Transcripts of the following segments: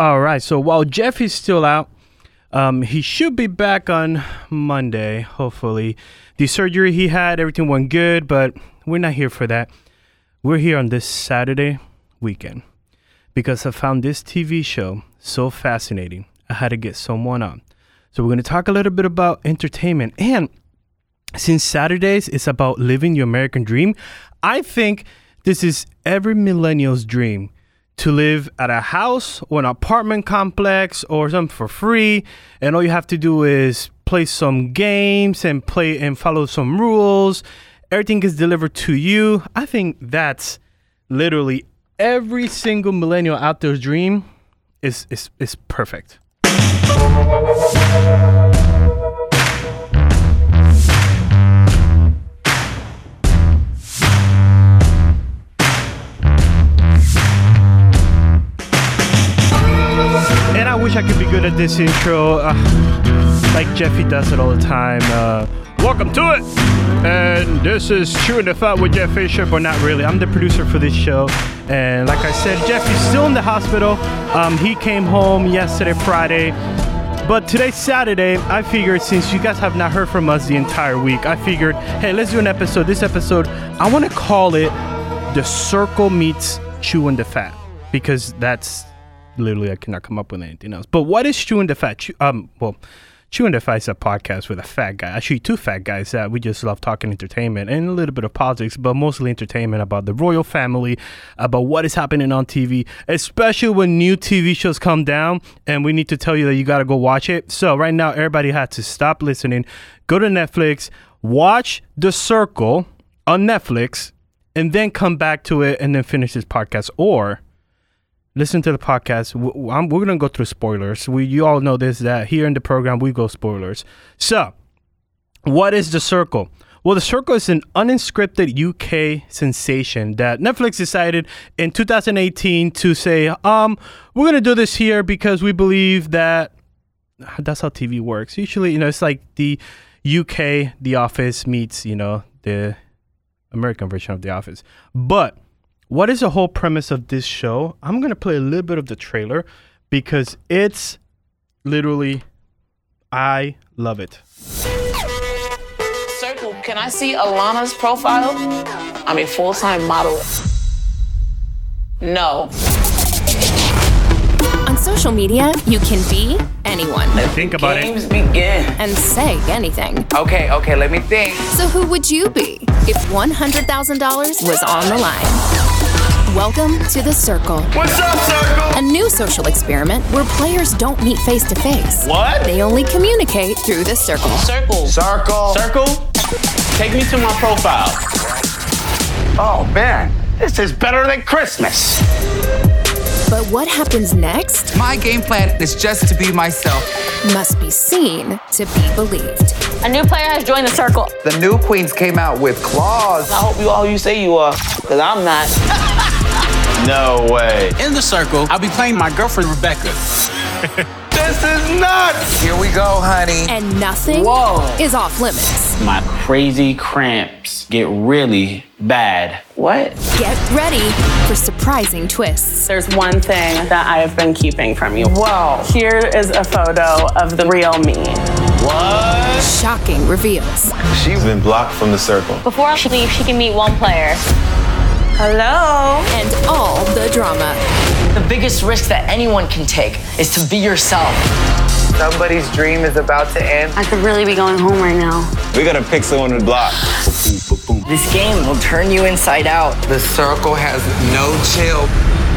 All right. So while Jeff is still out, um, he should be back on Monday, hopefully. The surgery he had, everything went good, but we're not here for that. We're here on this Saturday weekend because I found this TV show so fascinating. I had to get someone on. So we're going to talk a little bit about entertainment. And since Saturdays is about living your American dream, I think this is every millennial's dream to live at a house or an apartment complex or something for free and all you have to do is play some games and play and follow some rules. Everything is delivered to you. I think that's literally every single millennial out there's dream is is, is perfect this intro, uh, like Jeffy does it all the time. Uh, welcome to it, and this is Chewing the Fat with Jeff Fisher, but not really. I'm the producer for this show, and like I said, Jeffy's still in the hospital. Um, he came home yesterday, Friday. But today's Saturday, I figured since you guys have not heard from us the entire week, I figured, hey, let's do an episode. This episode, I want to call it The Circle Meets Chewing the Fat because that's literally I cannot come up with anything else. But what is Chewing the Fat? Chew, um, well, Chewing the Fat is a podcast with a fat guy. Actually, two fat guys that we just love talking entertainment and a little bit of politics, but mostly entertainment about the royal family, about what is happening on TV, especially when new TV shows come down and we need to tell you that you got to go watch it. So right now, everybody had to stop listening, go to Netflix, watch The Circle on Netflix, and then come back to it and then finish this podcast or listen to the podcast. We're gonna go through spoilers. We, you all know this that here in the program we go spoilers. So, what is the Circle? Well, the Circle is an unscripted UK sensation that Netflix decided in 2018 to say, um, we're gonna do this here because we believe that that's how TV works. Usually, you know, it's like the UK The Office meets, you know, the American version of The Office. But what is the whole premise of this show? I'm going to play a little bit of the trailer because it's literally, I love it. Circle, can I see Alana's profile? I'm a full time model. No. On social media, you can be anyone Think about it. Games begin. and say anything. Okay, okay, let me think. So, who would you be if $100,000 was on the line? Welcome to The Circle, What's up, Circle? a new social experiment where players don't meet face to face. What? They only communicate through the circle. Circle. Circle. Circle? Take me to my profile. Oh, man, this is better than Christmas. But what happens next My game plan is just to be myself. must be seen to be believed. A new player has joined the circle. The new queens came out with claws. I hope you all you say you are, because I'm not. No way. In the circle, I'll be playing my girlfriend Rebecca. This is nuts. Here we go, honey. And nothing Whoa. is off limits. My crazy cramps get really bad. What? Get ready for surprising twists. There's one thing that I have been keeping from you. Whoa. Here is a photo of the real me. What? Shocking reveals. She's been blocked from the circle. Before she leaves, she can meet one player. Hello. and all the drama. The biggest risk that anyone can take is to be yourself. Somebody's dream is about to end. I could really be going home right now. We gotta pick someone to block. This game will turn you inside out. The circle has no chill.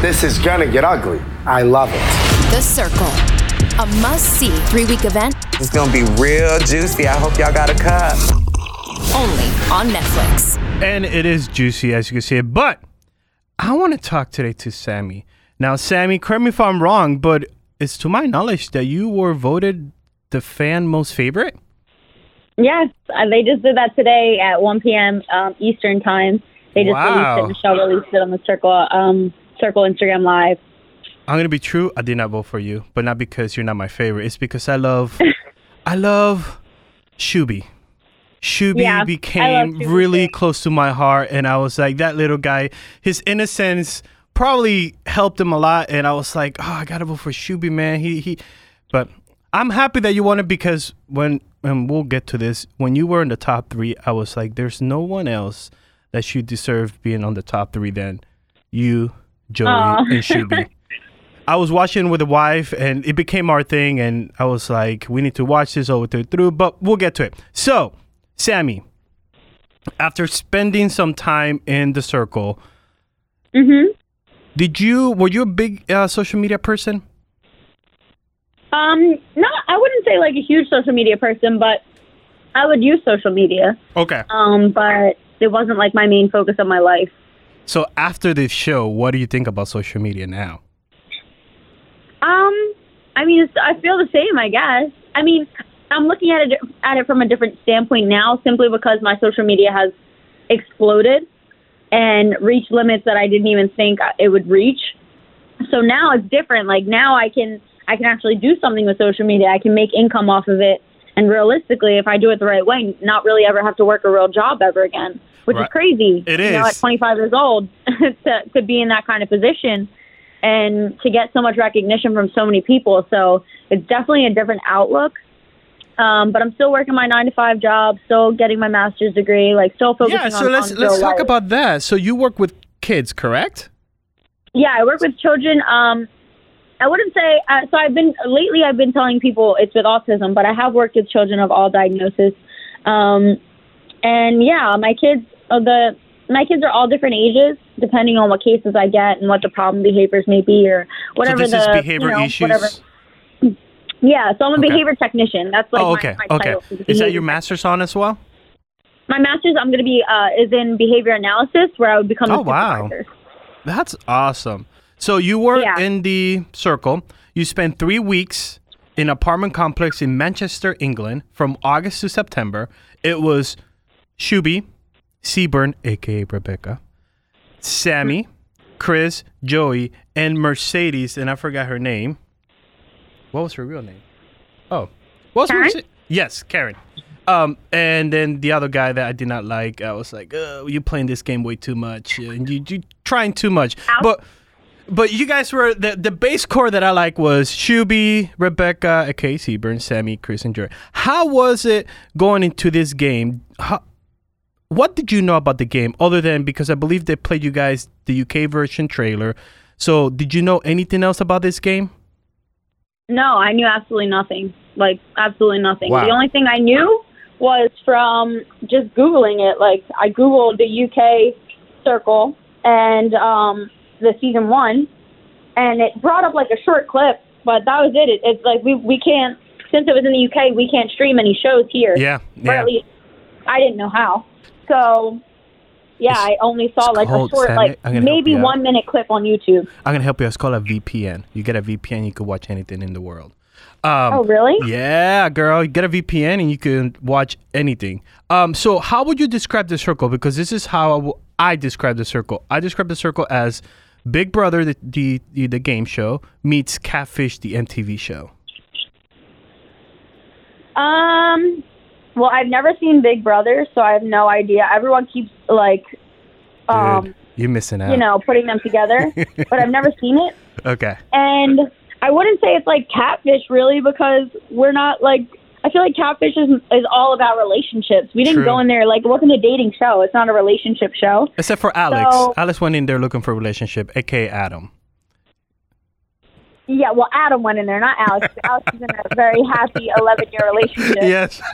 This is gonna get ugly. I love it. The Circle, a must see three week event It's gonna be real juicy. I hope y'all got a cup. Only on Netflix. And it is juicy, as you can see. It. But I want to talk today to Sammie. Now, Sammie, correct me if I'm wrong, but it's to my knowledge that you were voted the fan most favorite. Yes, uh, they just did that today at 1 p.m. Um, Eastern time. They just Wow. released it. Michelle released it on the Circle um, Circle Instagram Live. I'm gonna be true. I did not vote for you, but not because you're not my favorite. It's because I love, I love Shooby. Shooby Yeah, became Shooby really too. close to my heart, and I was like that little guy. His innocence probably helped him a lot. And I was like, oh, I gotta vote for Shooby, man. He he. But I'm happy that you won it because when and we'll get to this. When you were in the top three, I was like, there's no one else that should deserve being on the top three than you, Joey, Aw. and Shooby. I was watching with the wife, and it became our thing. And I was like, we need to watch this all the way through, but we'll get to it. So, Sammie, after spending some time in the circle, Mhm. did you were you a big uh, social media person? Um, no, I wouldn't say like a huge social media person, but I would use social media. Okay. Um, but it wasn't like my main focus of my life. So after this show, what do you think about social media now? Um, I mean, it's, I feel the same, I guess. I mean, I'm looking at it at it from a different standpoint now, simply because my social media has exploded and reached limits that I didn't even think it would reach. So now it's different. Like now, I can I can actually do something with social media. I can make income off of it, and realistically, if I do it the right way, not really ever have to work a real job ever again, which Right. is crazy. It You know, at 25 years old, to to be in that kind of position and to get so much recognition from so many people. So it's definitely a different outlook. Um, but I'm still working my nine to five job, still getting my master's degree, like still focusing on Yeah, so on. let's on let's talk life. about that. So you work with kids, correct? Yeah, I work with children. Um, I wouldn't say uh, so. I've been lately. I've been telling people it's with autism, but I have worked with children of all diagnoses. Um, and yeah, my kids. Uh, the my kids are all different ages, depending on what cases I get and what the problem behaviors may be, or whatever so this the is behavior you know, issues. Whatever. Yeah, so I'm a Okay. behavior technician. That's like oh, my- okay, my, okay. title. Is that your master's on as well? My master's, I'm going to be uh, is in behavior analysis, where I would become. Oh a wow, that's awesome. So you were Yeah. in the circle. You spent three weeks in apartment complex in Manchester, England, from August to September. It was Shooby, Seaburn, aka Rebecca, Sammie, Chris, Joey, and Mercedes, and I forgot her name. What was her real name? Oh, what was Karyn? Mercedes? Yes, Karyn. Um, and then the other guy that I did not like, I was like, oh, you playing this game way too much, and you you trying too much. But but you guys were the the base core that I like was Shooby, Rebecca, okay, Seaburn, Sammie, Chris, and Joey. How was it going into this game? How, what did you know about the game other than because I believe they played you guys the UK version trailer. So did you know anything else about this game? No, I knew absolutely nothing. Like absolutely nothing. Wow. The only thing I knew was from just googling it. Like I googled the UK circle and um the season one, and it brought up like a short clip, but that was it. it it's like we we can't since it was in the UK, we can't stream any shows here. Yeah, Or yeah. at least I didn't know how. So yeah, I only saw like a short, like I'm gonna help maybe one minute clip on YouTube. I'm gonna help you. It's called a VPN. You get a VPN, you can watch anything in the world. Um, oh, really? Yeah, girl. You get a VPN and you can watch anything. Um, so how would you describe the circle? Because this is how I, w- I describe the circle. I describe the circle as Big Brother, the, the the the game show, meets Catfish, the MTV show. Um, well, I've never seen Big Brother, so I have no idea. Everyone keeps like, um, you're missing out. you know, putting them together, but I've never seen it. Okay. And I wouldn't say it's like Catfish really because we're not like. I feel like Catfish is is all about relationships. We didn't True. go in there like it wasn't a dating show. It's not a relationship show. Except for Alex. So- Alex went in there looking for a relationship, aka Adam. Yeah, well, Adam went in there, not Alex. Alex is in a very happy eleven year relationship. Yes.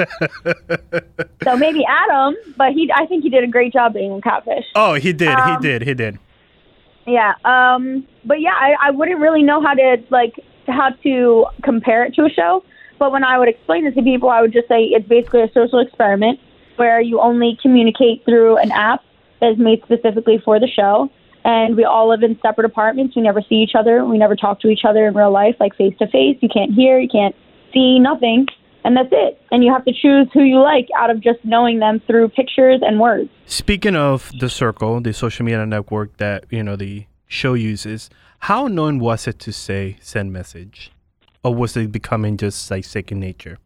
So maybe Adam, but he I think he did a great job being in Catfish. oh, he did. Um, he did. He did. Yeah. Um. But yeah, I, I wouldn't really know how to like how to compare it to a show. But when I would explain it to people, I would just say it's basically a social experiment where you only communicate through an app that is made specifically for the show. And we all live in separate apartments. We never see each other. We never talk to each other in real life, like face to face. You can't hear, you can't see, nothing. And that's it. And you have to choose who you like out of just knowing them through pictures and words. Speaking of the circle, the social media network that you know the show uses, how known was it to say send message, or was it becoming just like second nature?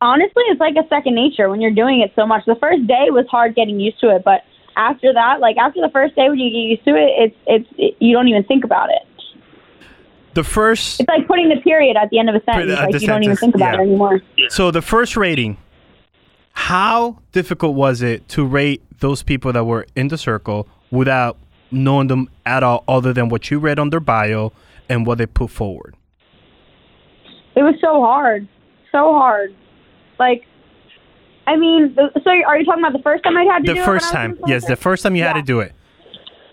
honestly, it's like a second nature when you're doing it so much. The first day was hard getting used to it, but after that, like after the first day when you get used to it, it's it's it, you don't even think about it. The first. It's like putting the period at the end of a sentence. uh, like the you don't even think about yeah. it anymore. So the first rating. How difficult was it to rate those people that were in the circle without knowing them at all, other than what you read on their bio and what they put forward? It was so hard, so hard. Like, I mean, the- so are you talking about the first time I had to The do it? first time, yes, the first time you had to do it.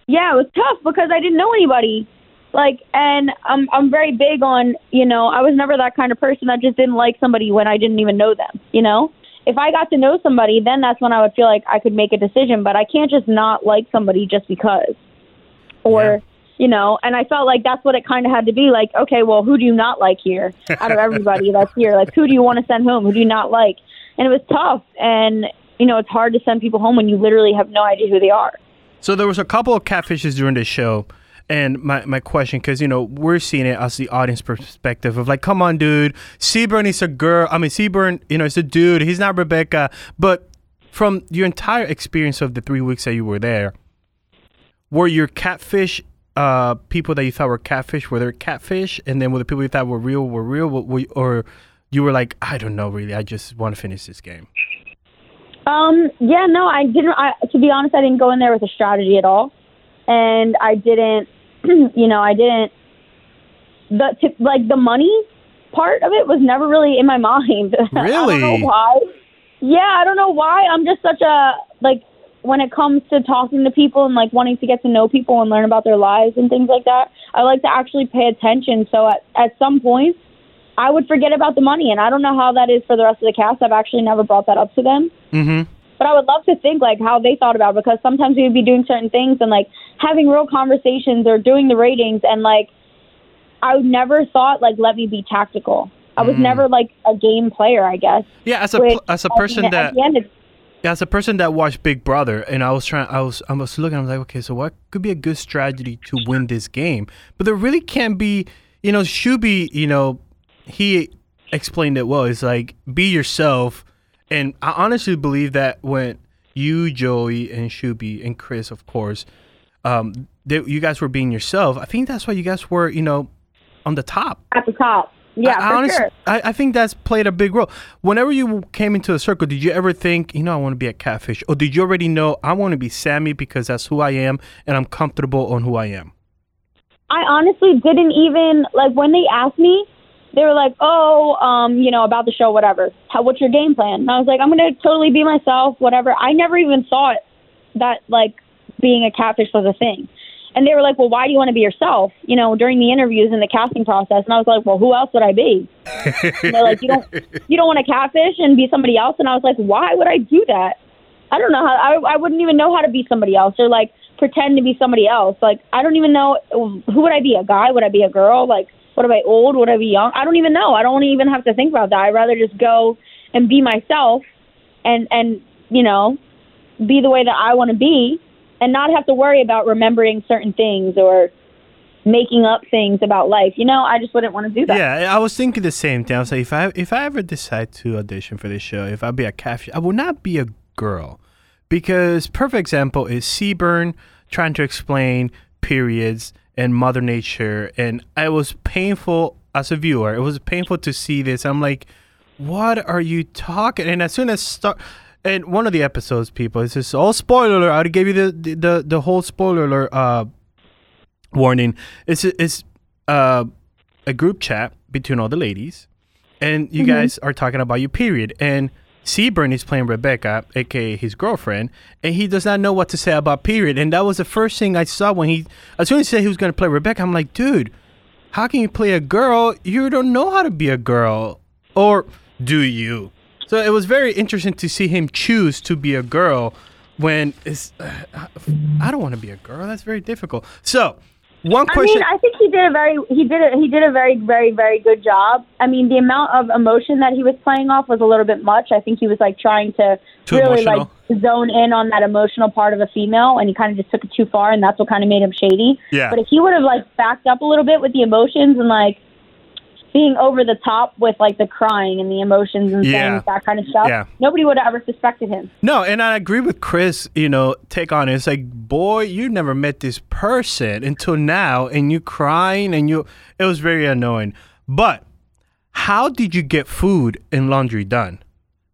yeah, it was tough because I didn't know anybody. Like, and I'm I'm very big on you know I was never that kind of person that just didn't like somebody when I didn't even know them. You know, if I got to know somebody, then that's when I would feel like I could make a decision. But I can't just not like somebody just because, or you know. And I felt like that's what it kind of had to be. Like, okay, well, who do you not like here out of everybody that's here? Like, who do you want to send home? Who do you not like? And it was tough. And you know, it's hard to send people home when you literally have no idea who they are. So there was a couple of catfishes during the show. And my, my question, because you know we're seeing it as the audience perspective of like, come on, dude, Seaburn is a girl. I mean, Seaburn, you know, is a dude. He's not Rebecca. But from your entire experience of the three weeks that you were there, were your catfish uh, people that you thought were catfish? Were there catfish? And then were the people you thought were real were real? Were, were- or you were like, I don't know, really. I just want to finish this game. Um, yeah, no, I didn't. I, to be honest, I didn't go in there with a strategy at all, and I didn't. You know, I didn't. The to, like the money part of it was never really in my mind. I don't Really? know why. Yeah, I don't know why. I'm just such a like when it comes to talking to people and like wanting to get to know people and learn about their lives and things like that. I like to actually pay attention. So at at some points, I would forget about the money, and I don't know how that is for the rest of the cast. I've actually never brought that up to them. Mm-hmm. But I would love to think like how they thought about it because sometimes we would be doing certain things and like having real conversations or doing the ratings and like I would never thought like let me be tactical. I was Mm. never like a game player, I guess. Yeah, as a Which, pl- as a person at that the end as a person that watched Big Brother, and I was trying, I was, I was looking, I was like, okay, so what could be a good strategy to win this game? But there really can't be, you know, Shooby, you know, he explained it well. It's like be yourself, and I honestly believe that when you, Joey, and Shooby, and Chris, of course, um, that you guys were being yourself. I think that's why you guys were, you know, on the top. at the top. Yeah, I, I for honest- sure. I, I think that's played a big role. Whenever you came into the circle, did you ever think, you know, I want to be a catfish? Or did you already know I want to be Sammie because that's who I am and I'm comfortable on who I am? I honestly didn't even like when they asked me. They were like, "Oh, um, you know, about the show, whatever. How, what's your game plan?" And I was like, "I'm gonna totally be myself, whatever." I never even thought that like being a catfish was a thing. And they were like, "Well, why do you want to be yourself?" You know, during the interviews and the casting process. And I was like, "Well, who else would I be?" and they're like, "You don't, you don't want to catfish and be somebody else." And I was like, "Why would I do that?" I don't know how. I I wouldn't even know how to be somebody else or like pretend to be somebody else. Like I don't even know who would I be? A guy? Would I be a girl? Like would I old? What am I young? I don't even know. I don't even have to think about that. I'd rather just go and be myself and and you know be the way that I want to be and not have to worry about remembering certain things or making up things about life. You know, I just wouldn't want to do that. Yeah, I was thinking the same thing. I was like, if I if I ever decide to audition for this show, if I be a catfish, I will not be a girl, because perfect example is Seaburn trying to explain periods and Mother Nature, and it was painful as a viewer. It was painful to see this. I'm like, what are you talking? And as soon as start. And one of the episodes, people, it's just all spoiler alert. I gave you the the, the, the whole spoiler alert uh, warning. It's it's uh, a group chat between all the ladies, and you Mhm. guys are talking about your period. And Seaburn is playing Rebecca, aka his girlfriend, and he does not know what to say about period. And that was the first thing I saw when he, as soon as he said he was going to play Rebecca, I'm like, dude, how can you play a girl? You don't know how to be a girl, or do you? So it was very interesting to see him choose to be a girl when it's. Uh, I don't want to be a girl. That's very difficult. So, one I mean, I think he did a very he did a, he did a very very very good job. I mean, the amount of emotion that he was playing off was a little bit much. I think he was like trying to Too really emotional. like zone in on that emotional part of a female, and he kind of just took it too far, and that's what kind of made him shady. Yeah. But if he would have like backed up a little bit with the emotions and like being over the top with like the crying and the emotions and Yeah. things, that kind of stuff, Yeah. nobody would have ever suspected him. No, and I agree with Chris, you know, take on it. It's like, boy, you never met this person until now, and you crying, and you, it was very annoying. But how did you get food and laundry done?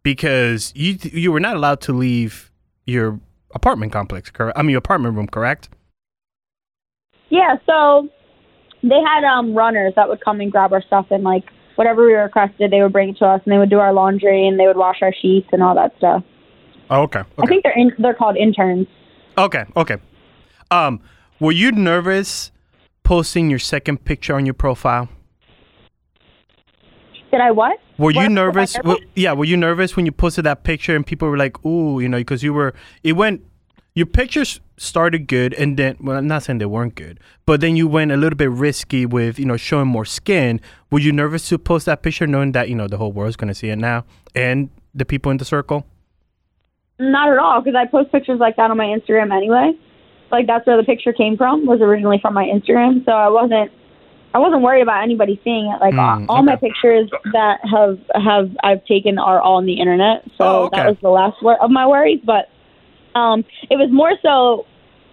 Because you you were not allowed to leave your apartment complex, correct? I mean, your apartment room, correct? Yeah, so they had um runners that would come and grab our stuff and like whatever we requested, they would bring it to us and they would do our laundry and they would wash our sheets and all that stuff. Oh, okay. I think they're in, they're called interns. Okay, okay. Um, were you nervous posting your second picture on your profile? Did I what? Were you What- nervous? nervous? w- yeah, were you nervous when you posted that picture and people were like, "Ooh," you know, because you were it went your pictures started good and then well, I'm not saying they weren't good, but then you went a little bit risky with, you know, showing more skin. Were you nervous to post that picture knowing that, you know, the whole world's going to see it now and the people in the circle? Not at all, because I post pictures like that on my Instagram anyway. Like that's where the picture came from. Was originally from my Instagram, so I wasn't. I wasn't worried about anybody seeing it. Like Mm, all my okay. pictures that have have I've taken are all on the internet, so Oh, okay. that was the last wor- of my worries. But um, it was more so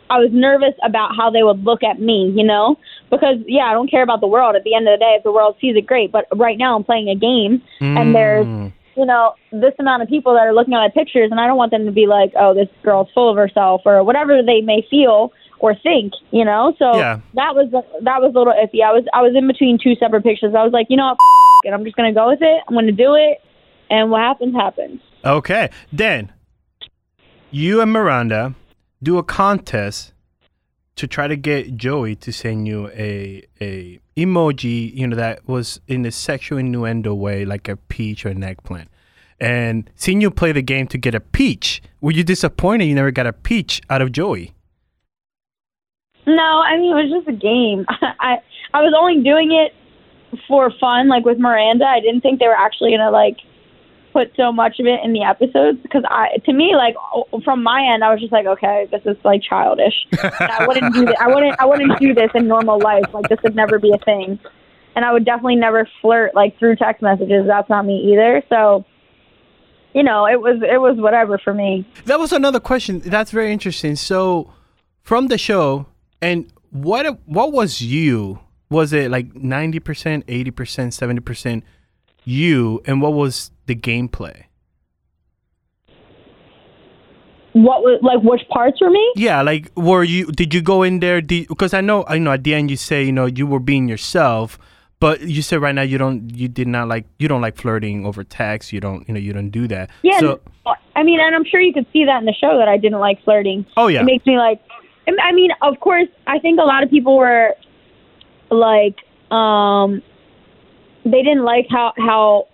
I was nervous about how they would look at me, you know, because yeah, I don't care about the world. At the end of the day, if the world sees it, great. But right now, I'm playing a game, and there's Mm. you know, this amount of people that are looking at my pictures, and I don't want them to be like, oh, this girl's full of herself, or whatever they may feel or think, you know. So Yeah. that was that was a little iffy. I was I was in between two separate pictures. I was like, you know, what, and I'm just gonna go with it. I'm gonna do it, and what happens happens. Okay. Then you and Miranda do a contest to try to get Joey to send you a a emoji, you know, that was in a sexual innuendo way, like a peach or an eggplant. And seeing you play the game to get a peach, were you disappointed you never got a peach out of Joey? No, I mean it was just a game. I I was only doing it for fun, like with Miranda. I didn't think they were actually gonna like put so much of it in the episodes because I, to me, like from my end, I was just like, okay, this is like childish. And I wouldn't do this. I wouldn't. I wouldn't do this in normal life. Like this would never be a thing, and I would definitely never flirt like through text messages. That's not me either. So, you know, it was it was whatever for me. That was another question. That's very interesting. So, from the show, and what what was you? Was it like ninety percent, eighty percent, seventy percent you, and what was the gameplay? What was like which parts were me? Yeah, like were you? Did you go in there? Because I know, I know. At the end, you say you know you were being yourself, but you said right now you don't, you did not like, you don't like flirting over text. You don't, you know, you don't do that. Yeah, So I mean, and I'm sure you could see that in the show that I didn't like flirting. Oh, yeah. it makes me like. I mean, of course, I think a lot of people were like, um, they didn't like how how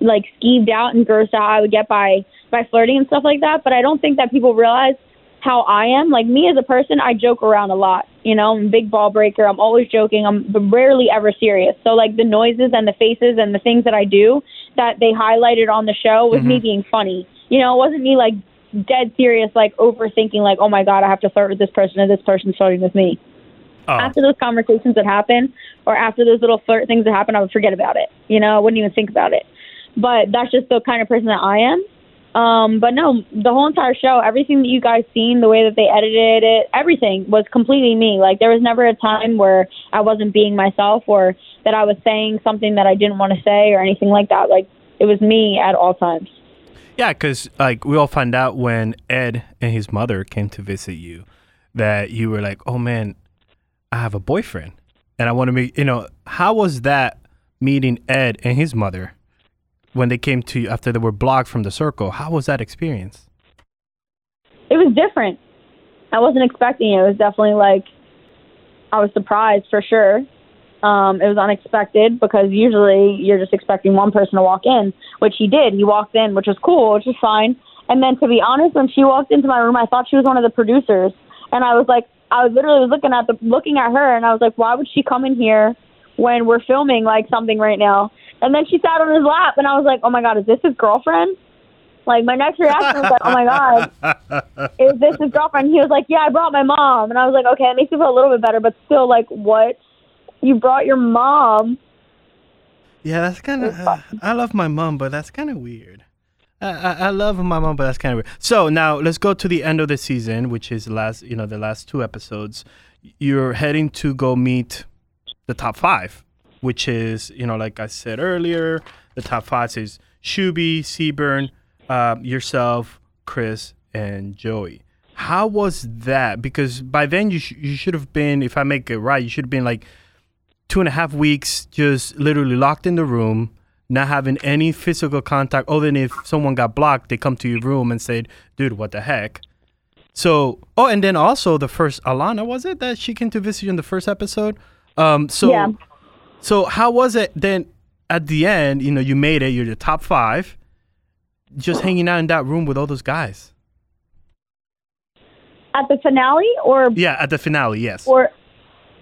like skeeved out and grossed out I would get by by flirting and stuff like that. But I don't think that people realize how I am. Like me as a person, I joke around a lot. You know, I'm a big ball breaker. I'm always joking. I'm rarely ever serious. So like the noises and the faces and the things that I do that they highlighted on the show was me mm-hmm. being funny. You know, it wasn't me like dead serious, like overthinking, like oh my god, I have to flirt with this person and this person's flirting with me. Oh. After those conversations that happen, or after those little flirt things that happen, I would forget about it. You know, I wouldn't even think about it. But that's just the kind of person that I am. Um, but no, the whole entire show, everything that you guys seen, the way that they edited it, everything was completely me. Like there was never a time where I wasn't being myself or that I was saying something that I didn't want to say or anything like that. Like it was me at all times. Yeah, because like we all found out when Ed and his mother came to visit you, that you were like, "Oh man, I have a boyfriend," and I want to meet. You know, how was that meeting Ed and his mother when they came to you after they were blocked from the circle? How was that experience? It was different. I wasn't expecting it. It was definitely like I was surprised for sure. Um, it was unexpected because usually you're just expecting one person to walk in, which he did. He walked in, which was cool, which was fine. And then to be honest, when she walked into my room, I thought she was one of the producers, and I was like, I was literally looking at the looking at her, and I was like, why would she come in here when we're filming like something right now? And then she sat on his lap, and I was like, oh my god, is this his girlfriend? Like my next reaction was like, oh my god, is this his girlfriend? He was like, yeah, I brought my mom, and I was like, okay, it makes me feel a little bit better, but still, like, what? You brought your mom? Yeah, that's kind of. Uh, I love my mom, but that's kind of weird. I, I, love my mom, but that's kind of weird. So now let's go to the end of the season, which is last, you know, the last two episodes. You're heading to go meet the top five, which is, you know, like I said earlier, the top five is Shooby, Seaburn, uh, yourself, Chris, and Joey. How was that? Because by then you sh- you should have been, if I make it right, you should have been like two and a half weeks, just literally locked in the room, not having any physical contact. Other than if someone got blocked, they come to your room and said, "Dude, what the heck." So, oh, and then also the first Alana was it that she came to visit you in the first episode? Um, so, Yeah. so how was it then? At the end, you know, you made it. You're the top five, just hanging out in that room with all those guys. At the finale, or Yeah, at the finale, yes. or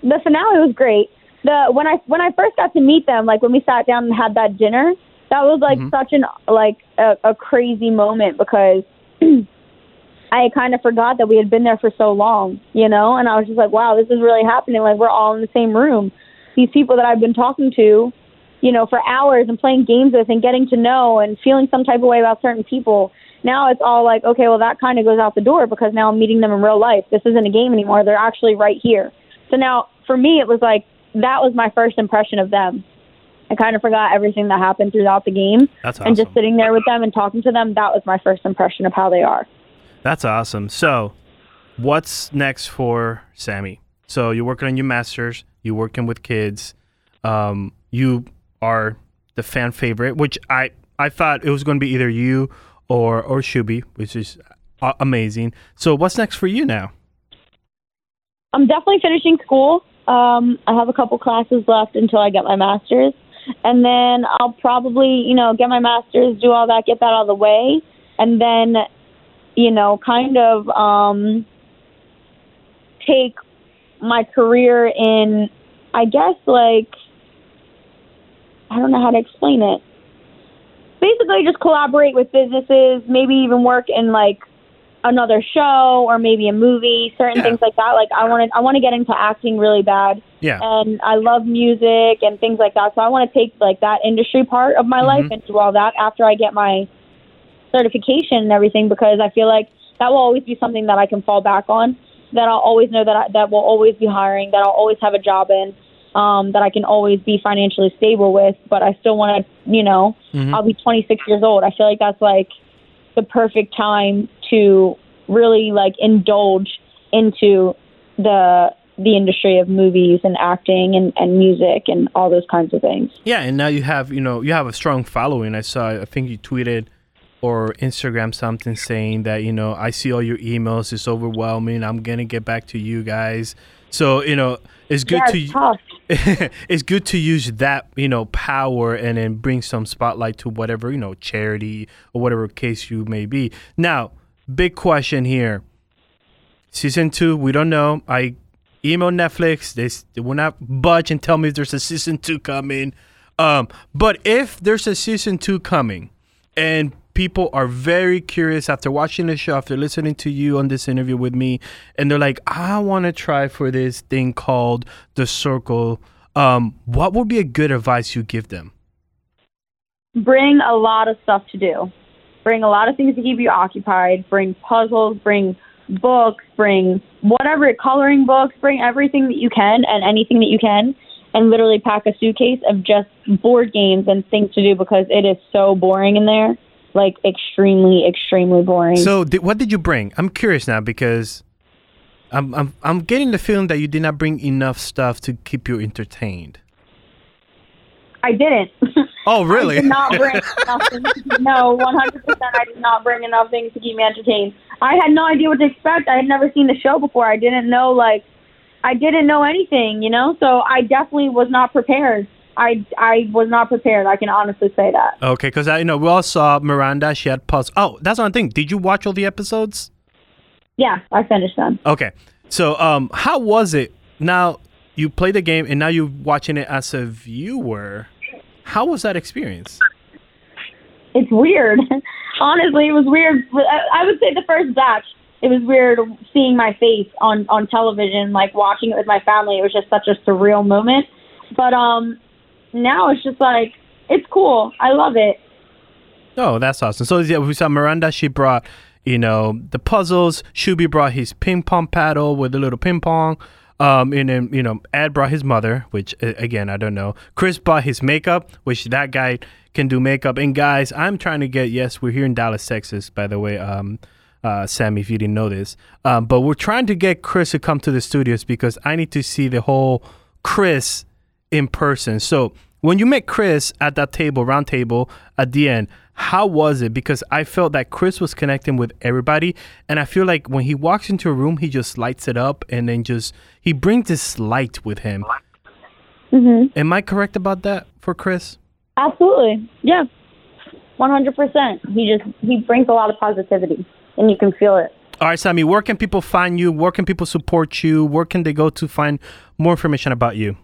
the finale was great. The when I when I first got to meet them, like when we sat down and had that dinner, that was like Mm-hmm. such an like a, a crazy moment because I kind of forgot that we had been there for so long, you know, and I was just like, wow, this is really happening. Like we're all in the same room. These people that I've been talking to, you know, for hours and playing games with and getting to know and feeling some type of way about certain people. Now it's all like, okay, well that kind of goes out the door because now I'm meeting them in real life. This isn't a game anymore. They're actually right here. So now for me, it was like that was my first impression of them. I kind of forgot everything that happened throughout the game. That's And just sitting there with them and talking to them, that was my first impression of how they are. That's awesome. So, what's next for Sammie? So, you're working on your masters, you're working with kids. Um, you are the fan favorite, which I I thought it was going to be either you or or Shooby, which is amazing. So, what's next for you now? I'm definitely finishing school. Um, I have a couple classes left until I get my master's. And then I'll probably, you know, get my master's, do all that, get that out of the way. And then, you know, kind of um, take my career in, I guess, like, I don't know how to explain it. Basically, just collaborate with businesses, maybe even work in, like, another show or maybe a movie, certain Yeah. things like that. Like I want to I want to get into acting really bad. Yeah. And I love music and things like that. So I want to take like that industry part of my life and do all that after I get my certification and everything because I feel like that will always be something that I can fall back on. That I'll always know that I, that will always be hiring. That I'll always have a job in. Um, that I can always be financially stable with, but I still want to, you know, Mhm. I'll be 26 years old. I feel like that's like the perfect time to really like indulge into the the industry of movies and acting and, and music and all those kinds of things. Yeah, and now you have you know you have a strong following. I saw. I think you tweeted or Instagram something saying that you know I see all your emails. It's overwhelming. I'm gonna get back to you guys. So you know it's good yeah, to it's tough. it's good to use that you know power and then bring some spotlight to whatever you know charity or whatever case you may be. Now, big question here. Season two, we don't know. I email Netflix. They, they will not budge and tell me if there's a season two coming. Um, but if there's a season two coming, and people are very curious after watching the show, after listening to you on this interview with me, and they're like, I want to try for this thing called the Circle. Um, what would be a good advice you give them? Bring a lot of stuff to do. Bring a lot of things to keep you occupied. Bring puzzles, bring books, bring whatever, coloring books, bring everything that you can and anything that you can and literally pack a suitcase of just board games and things to do because it is so boring in there. Like extremely, extremely boring. So, di- what did you bring? I'm curious now because I'm I'm I'm getting the feeling that you did not bring enough stuff to keep you entertained. I didn't. Oh, really? I did not bring nothing. No, 100%. I did not bring enough things to keep me entertained. I had no idea what to expect. I had never seen the show before. I didn't know, like, I didn't know anything, you know? So I definitely was not prepared. I, I was not prepared. I can honestly say that. Okay, because I you know we all saw Miranda. She had puzzles. Oh, that's one thing. Did you watch all the episodes? Yeah, I finished them. Okay, so um, how was it? Now you play the game, and now you're watching it as a viewer. How was that experience? It's weird. Honestly, it was weird. I would say the first batch, it was weird seeing my face on on television, like watching it with my family. It was just such a surreal moment. But um, now it's just like it's cool. I love it. Oh, that's awesome. So yeah, we saw Miranda. She brought, you know, the puzzles. Shooby brought his ping pong paddle with a little ping pong. Um, and then you know, Ed brought his mother, which again I don't know. Chris bought his makeup, which that guy can do makeup. And guys, I'm trying to get. Yes, we're here in Dallas, Texas, by the way. Um, uh, Sammie, if you didn't know this, um, but we're trying to get Chris to come to the studios because I need to see the whole Chris in person. So when you met Chris at that table, round table at the end, how was it? Because I felt that Chris was connecting with everybody, and I feel like when he walks into a room, he just lights it up, and then just he brings this light with him. Mm-hmm. Am I correct about that for Chris? Absolutely. Yeah. One hundred percent. He just he brings a lot of positivity, and you can feel it. All right, Sammie. Where can people find you? Where can people support you? Where can they go to find more information about you?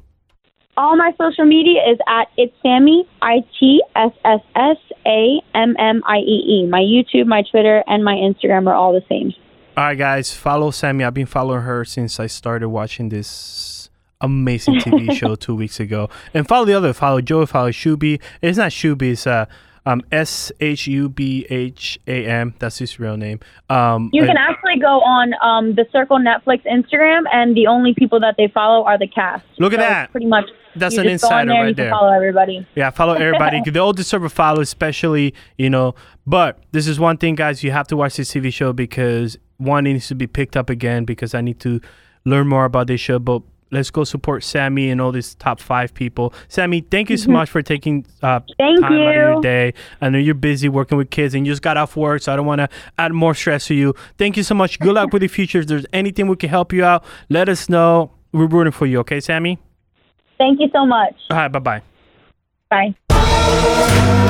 All my social media is at it's Sammie I T S S S A M M I E E. My YouTube, my Twitter, and my Instagram are all the same. All right, guys, follow Sammie. I've been following her since I started watching this amazing TV show two weeks ago. And follow the other. Follow Joe. Follow Shooby. It's not Shooby. It's uh, um, S H U B H A M. That's his real name. Um, You can and- actually go on um, the Circle Netflix Instagram, and the only people that they follow are the cast. Look at So that. Pretty much. That's you an just go on insider there right there. Follow everybody. Yeah, follow everybody. they all deserve a follow, especially, you know. But this is one thing, guys, you have to watch this TV show because one, needs to be picked up again because I need to learn more about this show. But let's go support Sammie and all these top five people. Sammie, thank you so Mhm. much for taking uh, Thank time out of your day. I know you're busy working with kids and you just got off work, so I don't want to add more stress to you. Thank you so much. Good luck with the future. If there's anything we can help you out, let us know. We're rooting for you, okay, Sammie? Thank you so much. All right, bye bye. Bye.